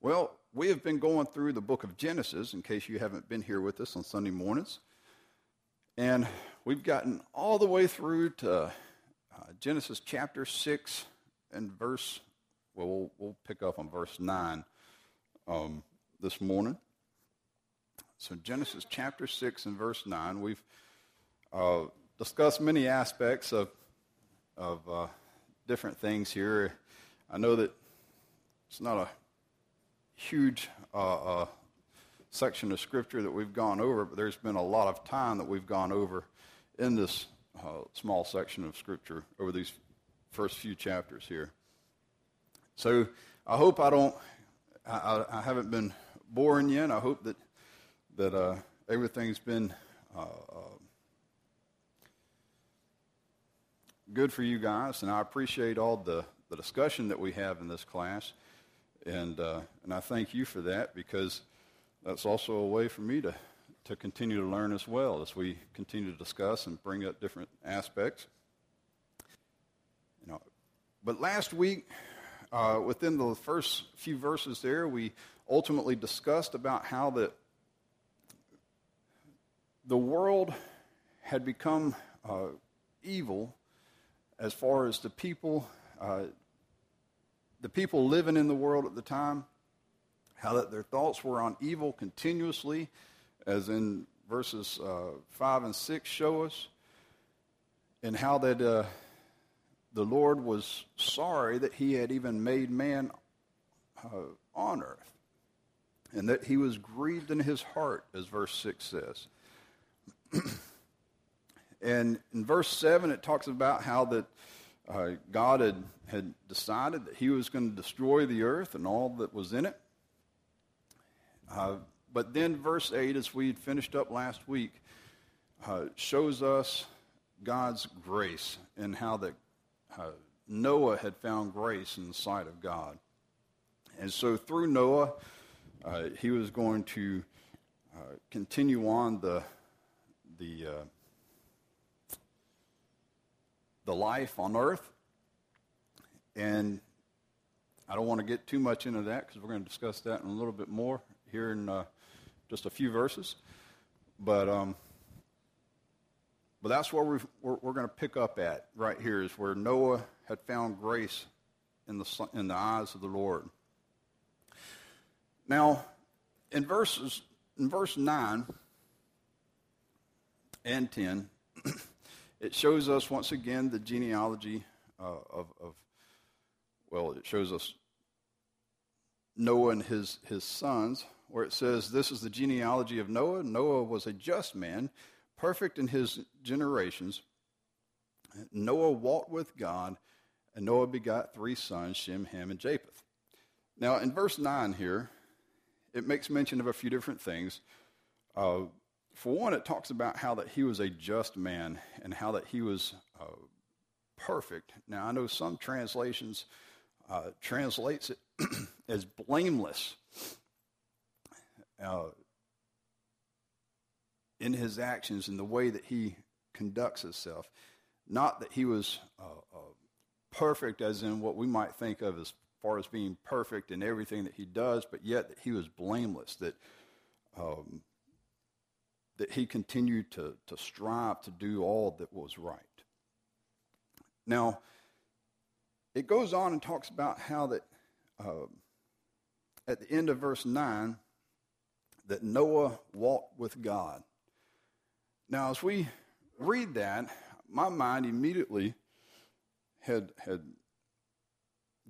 Well, we have been going through the book of Genesis, in case you haven't been here with us on Sunday mornings. And we've gotten all the way through to uh, Genesis chapter 6 and verse, well, well, we'll pick up on verse 9 um, this morning. So, Genesis chapter 6 and verse 9, we've uh, discussed many aspects of, of uh, different things here. I know that it's not a huge uh, uh, section of scripture that we've gone over, but there's been a lot of time that we've gone over in this uh, small section of scripture over these first few chapters here. So I hope I don't, I, I haven't been boring yet. I hope that that uh, everything's been uh, uh, good for you guys, and I appreciate all the, the discussion that we have in this class. And, uh, and I thank you for that because that's also a way for me to, to continue to learn as well as we continue to discuss and bring up different aspects. You know, but last week, uh, within the first few verses there, we ultimately discussed about how that the world had become uh, evil as far as the people uh, the people living in the world at the time, how that their thoughts were on evil continuously, as in verses uh, 5 and 6 show us, and how that uh, the Lord was sorry that he had even made man uh, on earth, and that he was grieved in his heart, as verse 6 says. and in verse 7, it talks about how that uh, God had, had decided that he was going to destroy the earth and all that was in it. Uh, but then verse 8, as we had finished up last week, uh, shows us God's grace and how that uh, Noah had found grace in the sight of God. And so through Noah, uh, he was going to uh, continue on the, the the life on earth. And I don't want to get too much into that because we're going to discuss that in a little bit more here in uh, just a few verses. But, um, but that's where we we're, we're going to pick up at right here is where Noah had found grace in the, in the eyes of the Lord. Now, in verses in verse 9 and 10, It shows us once again the genealogy uh, of, of, well, it shows us Noah and his, his sons, where it says, This is the genealogy of Noah. Noah was a just man, perfect in his generations. Noah walked with God, and Noah begot three sons, Shem, Ham, and Japheth. Now, in verse 9 here, it makes mention of a few different things. Uh, for one, it talks about how that he was a just man and how that he was uh, perfect. Now, I know some translations uh, translates it as blameless uh, in his actions and the way that he conducts himself. Not that he was uh, uh, perfect, as in what we might think of as far as being perfect in everything that he does, but yet that he was blameless. That um, that he continued to, to strive to do all that was right. Now, it goes on and talks about how that uh, at the end of verse 9, that Noah walked with God. Now, as we read that, my mind immediately had, had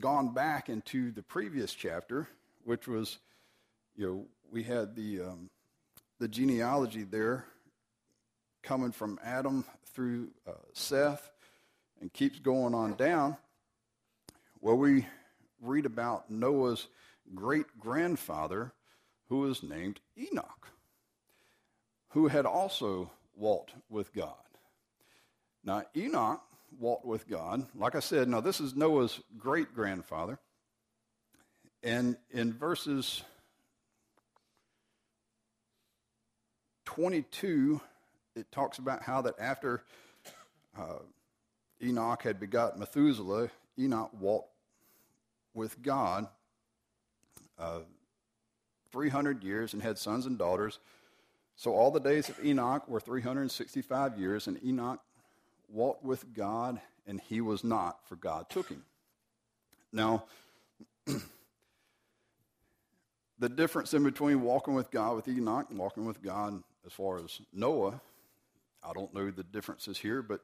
gone back into the previous chapter, which was, you know, we had the um, the genealogy there coming from Adam through uh, Seth and keeps going on down, where we read about Noah's great grandfather, who was named Enoch, who had also walked with God. Now, Enoch walked with God. Like I said, now this is Noah's great grandfather. And in verses 22, it talks about how that after uh, Enoch had begot Methuselah, Enoch walked with God uh, 300 years and had sons and daughters. So all the days of Enoch were 365 years, and Enoch walked with God, and he was not, for God took him. Now, the difference in between walking with God with Enoch and walking with God as far as Noah, I don't know the differences here, but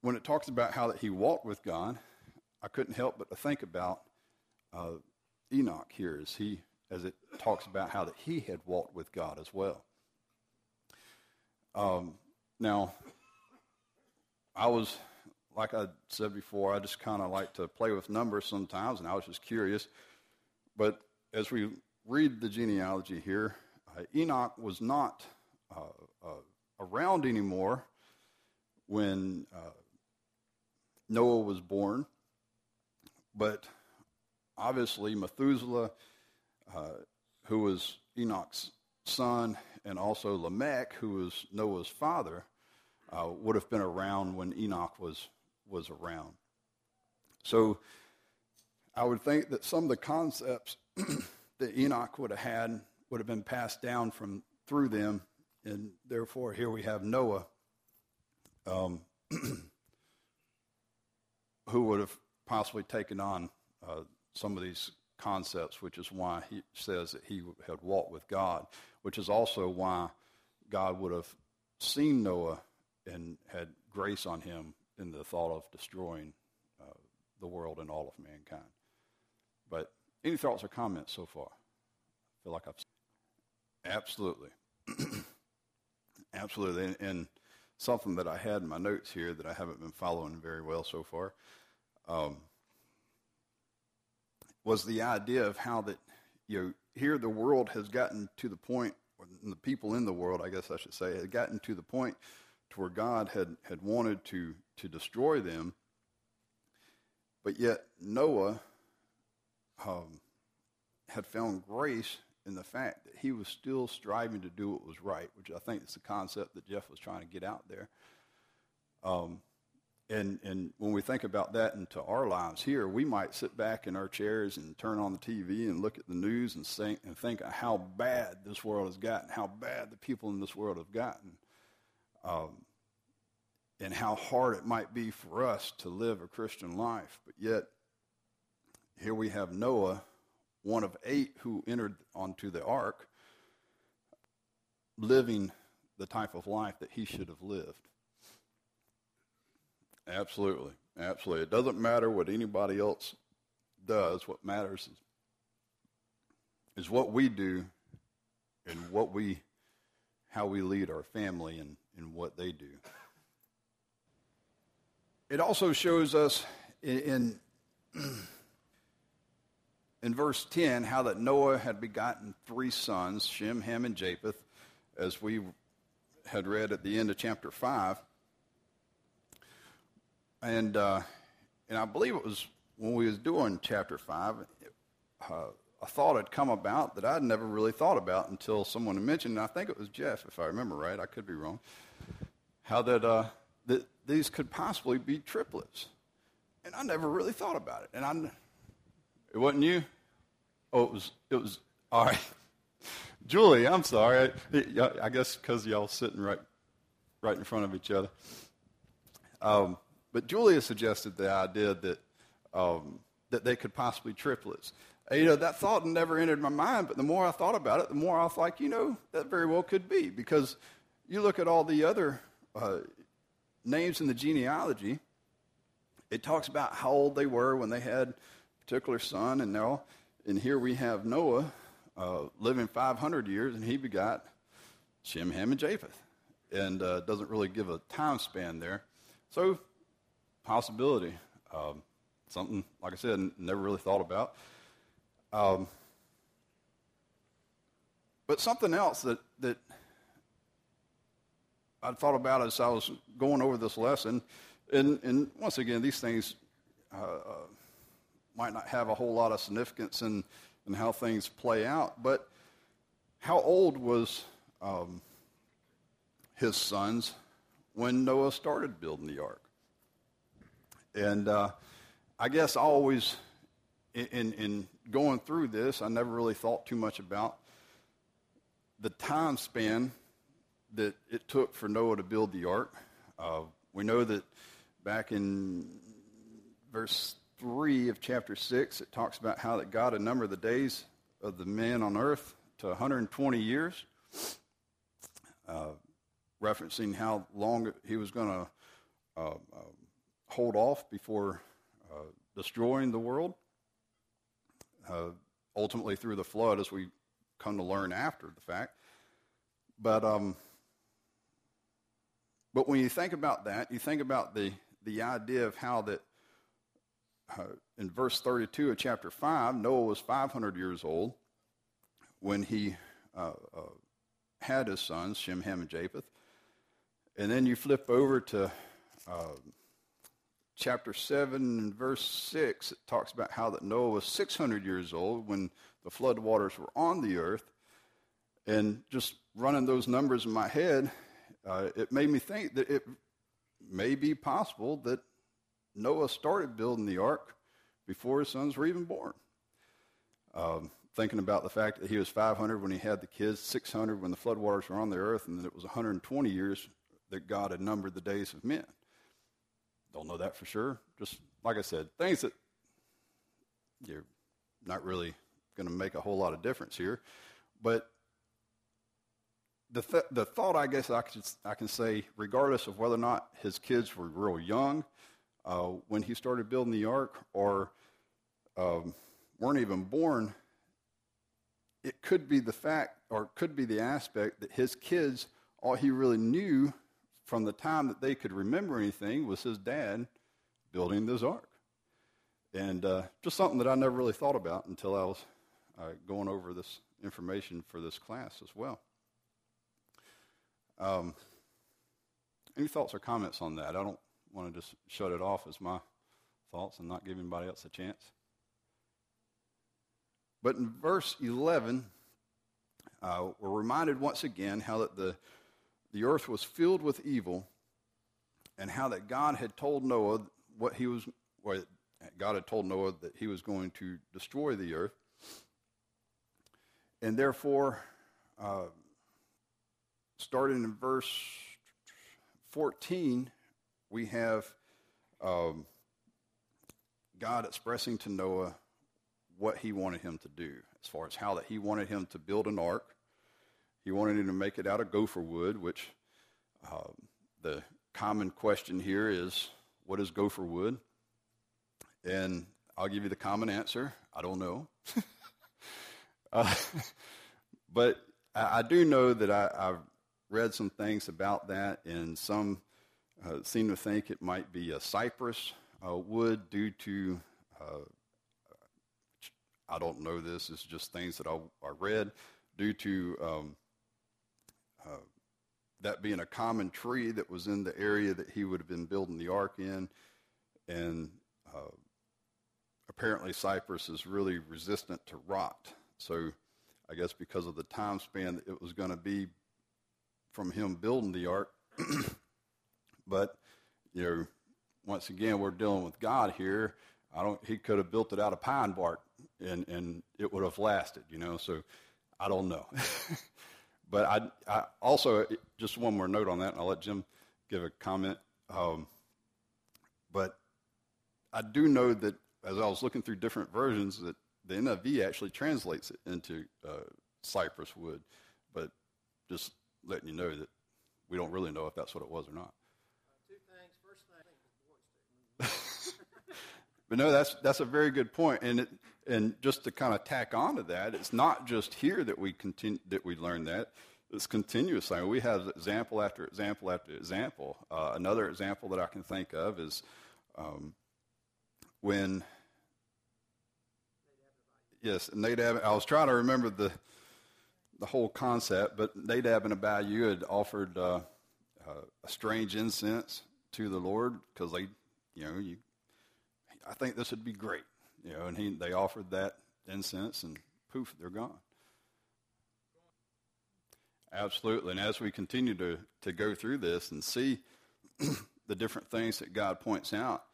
when it talks about how that he walked with God, I couldn't help but to think about uh, Enoch here as he as it talks about how that he had walked with God as well. Um, now, I was like I said before, I just kind of like to play with numbers sometimes, and I was just curious. But as we read the genealogy here, uh, Enoch was not around anymore when uh, Noah was born, but obviously Methuselah, uh, who was Enoch's son, and also Lamech, who was Noah's father, uh, would have been around when Enoch was was around. So I would think that some of the concepts that Enoch would have had would have been passed down from through them, and therefore here we have Noah, um, who would have possibly taken on uh, some of these concepts, which is why he says that he had walked with God, which is also why God would have seen Noah and had grace on him in the thought of destroying uh, the world and all of mankind. But any thoughts or comments so far? I feel like I've. Absolutely. Absolutely. And, and, something that I had in my notes here that I haven't been following very well so far um, was the idea of how that, you know, here the world has gotten to the point, or the people in the world, I guess I should say, had gotten to the point to where God had, had wanted to, to destroy them. But yet Noah um, had found grace in the fact that he was still striving to do what was right, which I think is the concept that Jeff was trying to get out there. Um, and, and when we think about that into our lives here, we might sit back in our chairs and turn on the TV and look at the news and think, and think how bad this world has gotten, how bad the people in this world have gotten, um, and how hard it might be for us to live a Christian life. But yet, here we have Noah, one of eight who entered onto the ark, living the type of life that he should have lived. Absolutely. Absolutely. It doesn't matter what anybody else does. What matters is, is what we do and what we how we lead our family and, and what they do. It also shows us in, in in verse 10 how that Noah had begotten three sons, Shem, Ham, and Japheth, as we had read at the end of chapter 5. And, uh, and I believe it was when we was doing chapter 5, uh, a thought had come about that I'd never really thought about until someone had mentioned, and I think it was Jeff, if I remember right, I could be wrong, how that, uh, that these could possibly be triplets. And I never really thought about it. And I, it wasn't you? Oh, it was, it was, all right. Julie, I'm sorry. I, I guess because y'all sitting right, right in front of each other. Um, but Julia suggested the idea that, um, that they could possibly triplets. And, you know, that thought never entered my mind, but the more I thought about it, the more I was like, you know, that very well could be. Because you look at all the other uh, names in the genealogy, it talks about how old they were when they had particular son, and now, and here we have Noah uh, living 500 years, and he begot Shem, Ham, and Japheth, and uh, doesn't really give a time span there. So, possibility, um, something like I said, never really thought about. Um, but something else that that I thought about as I was going over this lesson, and, and once again, these things uh, uh might not have a whole lot of significance in, in how things play out. But how old was um, his sons when Noah started building the ark? And uh, I guess I always, in, in going through this, I never really thought too much about the time span that it took for Noah to build the ark. Uh, we know that back in verse 3 of chapter 6, it talks about how that God had numbered the days of the men on earth to 120 years, uh, referencing how long he was going to uh, uh, hold off before uh, destroying the world. Uh, ultimately, through the flood, as we come to learn after the fact. But um, but when you think about that, you think about the the idea of how that uh, in verse 32 of chapter 5, Noah was 500 years old when he uh, uh, had his sons, Shem, Ham, and Japheth. And then you flip over to uh, chapter 7 and verse 6. It talks about how that Noah was 600 years old when the flood waters were on the earth. And just running those numbers in my head, uh, it made me think that it may be possible that Noah started building the ark before his sons were even born. Um, thinking about the fact that he was 500 when he had the kids, 600 when the floodwaters were on the earth, and that it was 120 years that God had numbered the days of men. Don't know that for sure. Just like I said, things that you're not really going to make a whole lot of difference here. But the, th- the thought, I guess, I, could, I can say, regardless of whether or not his kids were real young uh, when he started building the ark or um, weren't even born, it could be the fact or could be the aspect that his kids, all he really knew from the time that they could remember anything was his dad building this ark. And uh, just something that I never really thought about until I was uh, going over this information for this class as well. Um, any thoughts or comments on that? I don't want to just shut it off as my thoughts and not give anybody else a chance. But in verse 11, uh, we're reminded once again how that the, the earth was filled with evil and how that God had told Noah what he was, God had told Noah that he was going to destroy the earth. And therefore, uh, starting in verse 14, we have um, God expressing to Noah what he wanted him to do, as far as how that he wanted him to build an ark. He wanted him to make it out of gopher wood, which uh, the common question here is, what is gopher wood? And I'll give you the common answer. I don't know. uh, but I, I, do know that I, I've read some things about that, in some uh, seem to think it might be a cypress uh, wood due to, uh, I don't know this, it's just things that I, I read, due to um, uh, that being a common tree that was in the area that he would have been building the ark in. And uh, apparently, cypress is really resistant to rot. So, I guess because of the time span that it was going to be from him building the ark. but, you know, once again, we're dealing with God here. I don't, he could have built it out of pine bark and, and it would have lasted, you know, so I don't know. but I, I also, just one more note on that, and I'll let Jim give a comment. Um, but I do know that as I was looking through different versions, that the NIV actually translates it into uh, cypress wood. But just letting you know that we don't really know if that's what it was or not. two things. First thing, but no, that's that's a very good point, and it, and just to kind of tack on to that, it's not just here that we continue that we learn that. It's continuous. I mean, we have example after example after example. Uh, another example that I can think of is um, when yes, Nadab. I was trying to remember the the whole concept, but Nadab and Abihu had offered uh, uh, a strange incense to the Lord because they, you know, you, I think this would be great, you know, and he, they offered that incense and poof, they're gone. Absolutely. And as we continue to, to go through this and see the different things that God points out,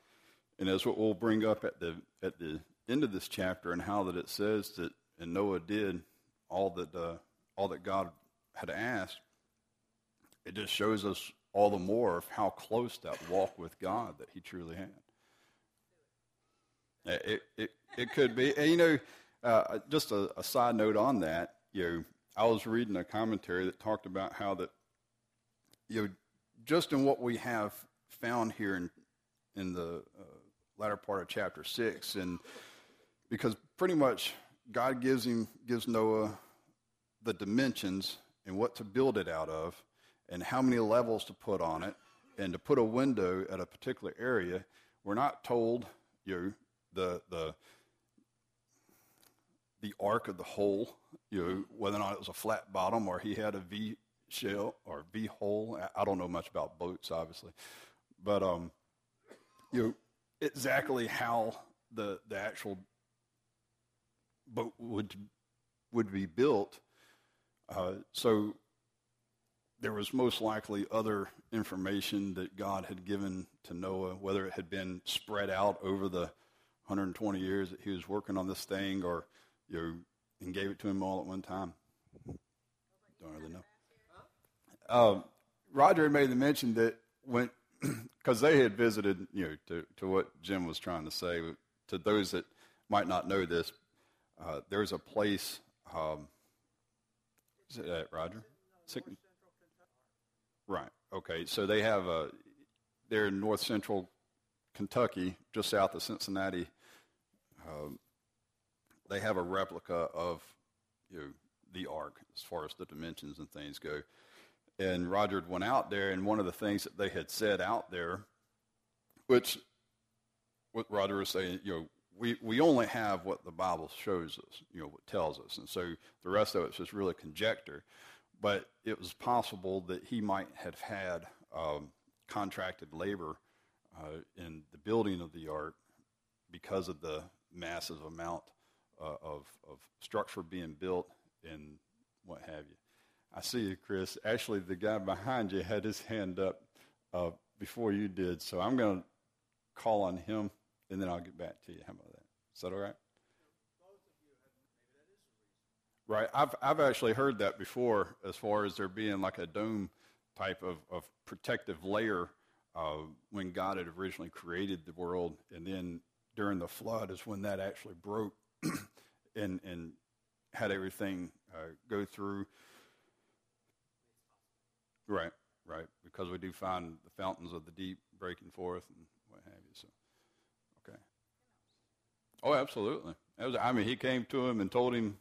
and as what we'll bring up at the, at the end of this chapter and how that it says that, and Noah did all that uh, all that God had asked, it just shows us all the more of how close that walk with God that he truly had. It, it, it could be. And, you know, uh, just a, a, side note on that, you know, I was reading a commentary that talked about how that, you know, just in what we have found here in, in the uh, latter part of chapter 6, and because pretty much God gives him, gives Noah the dimensions and what to build it out of and how many levels to put on it and to put a window at a particular area. We're not told, you know, the, the, the arc of the hole, you know, whether or not it was a flat bottom or he had a V shell or V hole. I don't know much about boats, obviously, but um, you know, exactly how the the actual boat would would be built. Uh, so there was most likely other information that God had given to Noah, whether it had been spread out over the 120 years that he was working on this thing, or you and gave it to him all at one time. Don't really know. Um, Roger made the mention that when, because they had visited, you know, to, to what Jim was trying to say, to those that might not know this, uh, there's a place, um, is it that, Roger? Right. Okay. So they have a, they're in north central Kentucky, just south of Cincinnati. Um, they have a replica of you know, the ark as far as the dimensions and things go. And Roger went out there, and one of the things that they had said out there, which what Roger was saying, you know, we, we only have what the Bible shows us, you know, what tells us. And so the rest of it's just really conjecture. But it was possible that he might have had um, contracted labor uh, in the building of the ark because of the massive amount uh, of, of structure being built and what have you. I see you, Chris. Actually, the guy behind you had his hand up uh, before you did, so I'm going to call on him, and then I'll get back to you. How about that? Is that all right? Right. I've I've actually heard that before, as far as there being like a dome type of, of protective layer uh, when God had originally created the world, and then during the flood is when that actually broke and and had everything uh, go through. Right, right, because we do find the fountains of the deep breaking forth and what have you. So, okay. Oh, absolutely. Was, I mean, he came to him and told him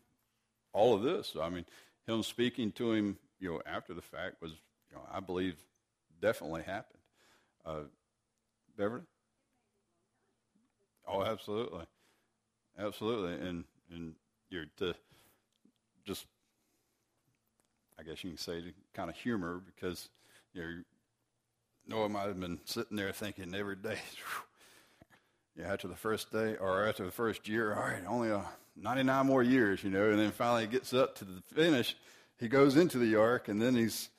all of this. I mean, him speaking to him, you know, after the fact was, you know, I believe, definitely happened. Uh, Beverly. Oh, absolutely, absolutely, and and you're to just, I guess you can say, kind of humor because you know Noah might have been sitting there thinking every day, yeah, after the first day or after the first year, all right, only a 99 more years, you know, and then finally he gets up to the finish. He goes into the ark, and then he's,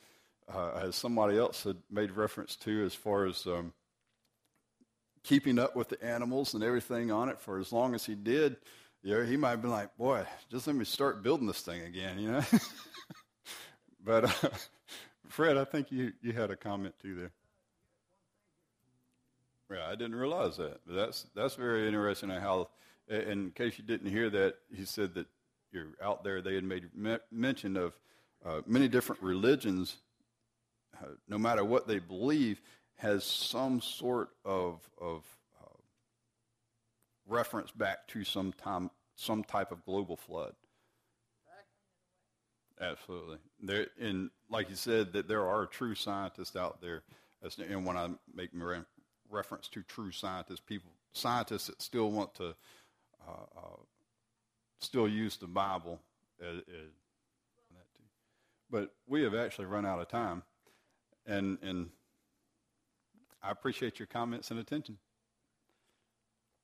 uh, as somebody else had made reference to, as far as um, keeping up with the animals and everything on it for as long as he did, you know, he might have been like, boy, just let me start building this thing again, you know. but uh, Fred, I think you, you had a comment too there. Yeah, I didn't realize that. But that's that's very interesting. How, in case you didn't hear that, he said that you're out there. They had made mention of uh, many different religions. Uh, no matter what they believe, has some sort of, of uh, reference back to some time, some type of global flood. Absolutely. There, and like you said, that there are true scientists out there. And when I make re- reference to true scientists, people, scientists that still want to, uh, uh, still use the Bible as, as but we have actually run out of time, and and I appreciate your comments and attention.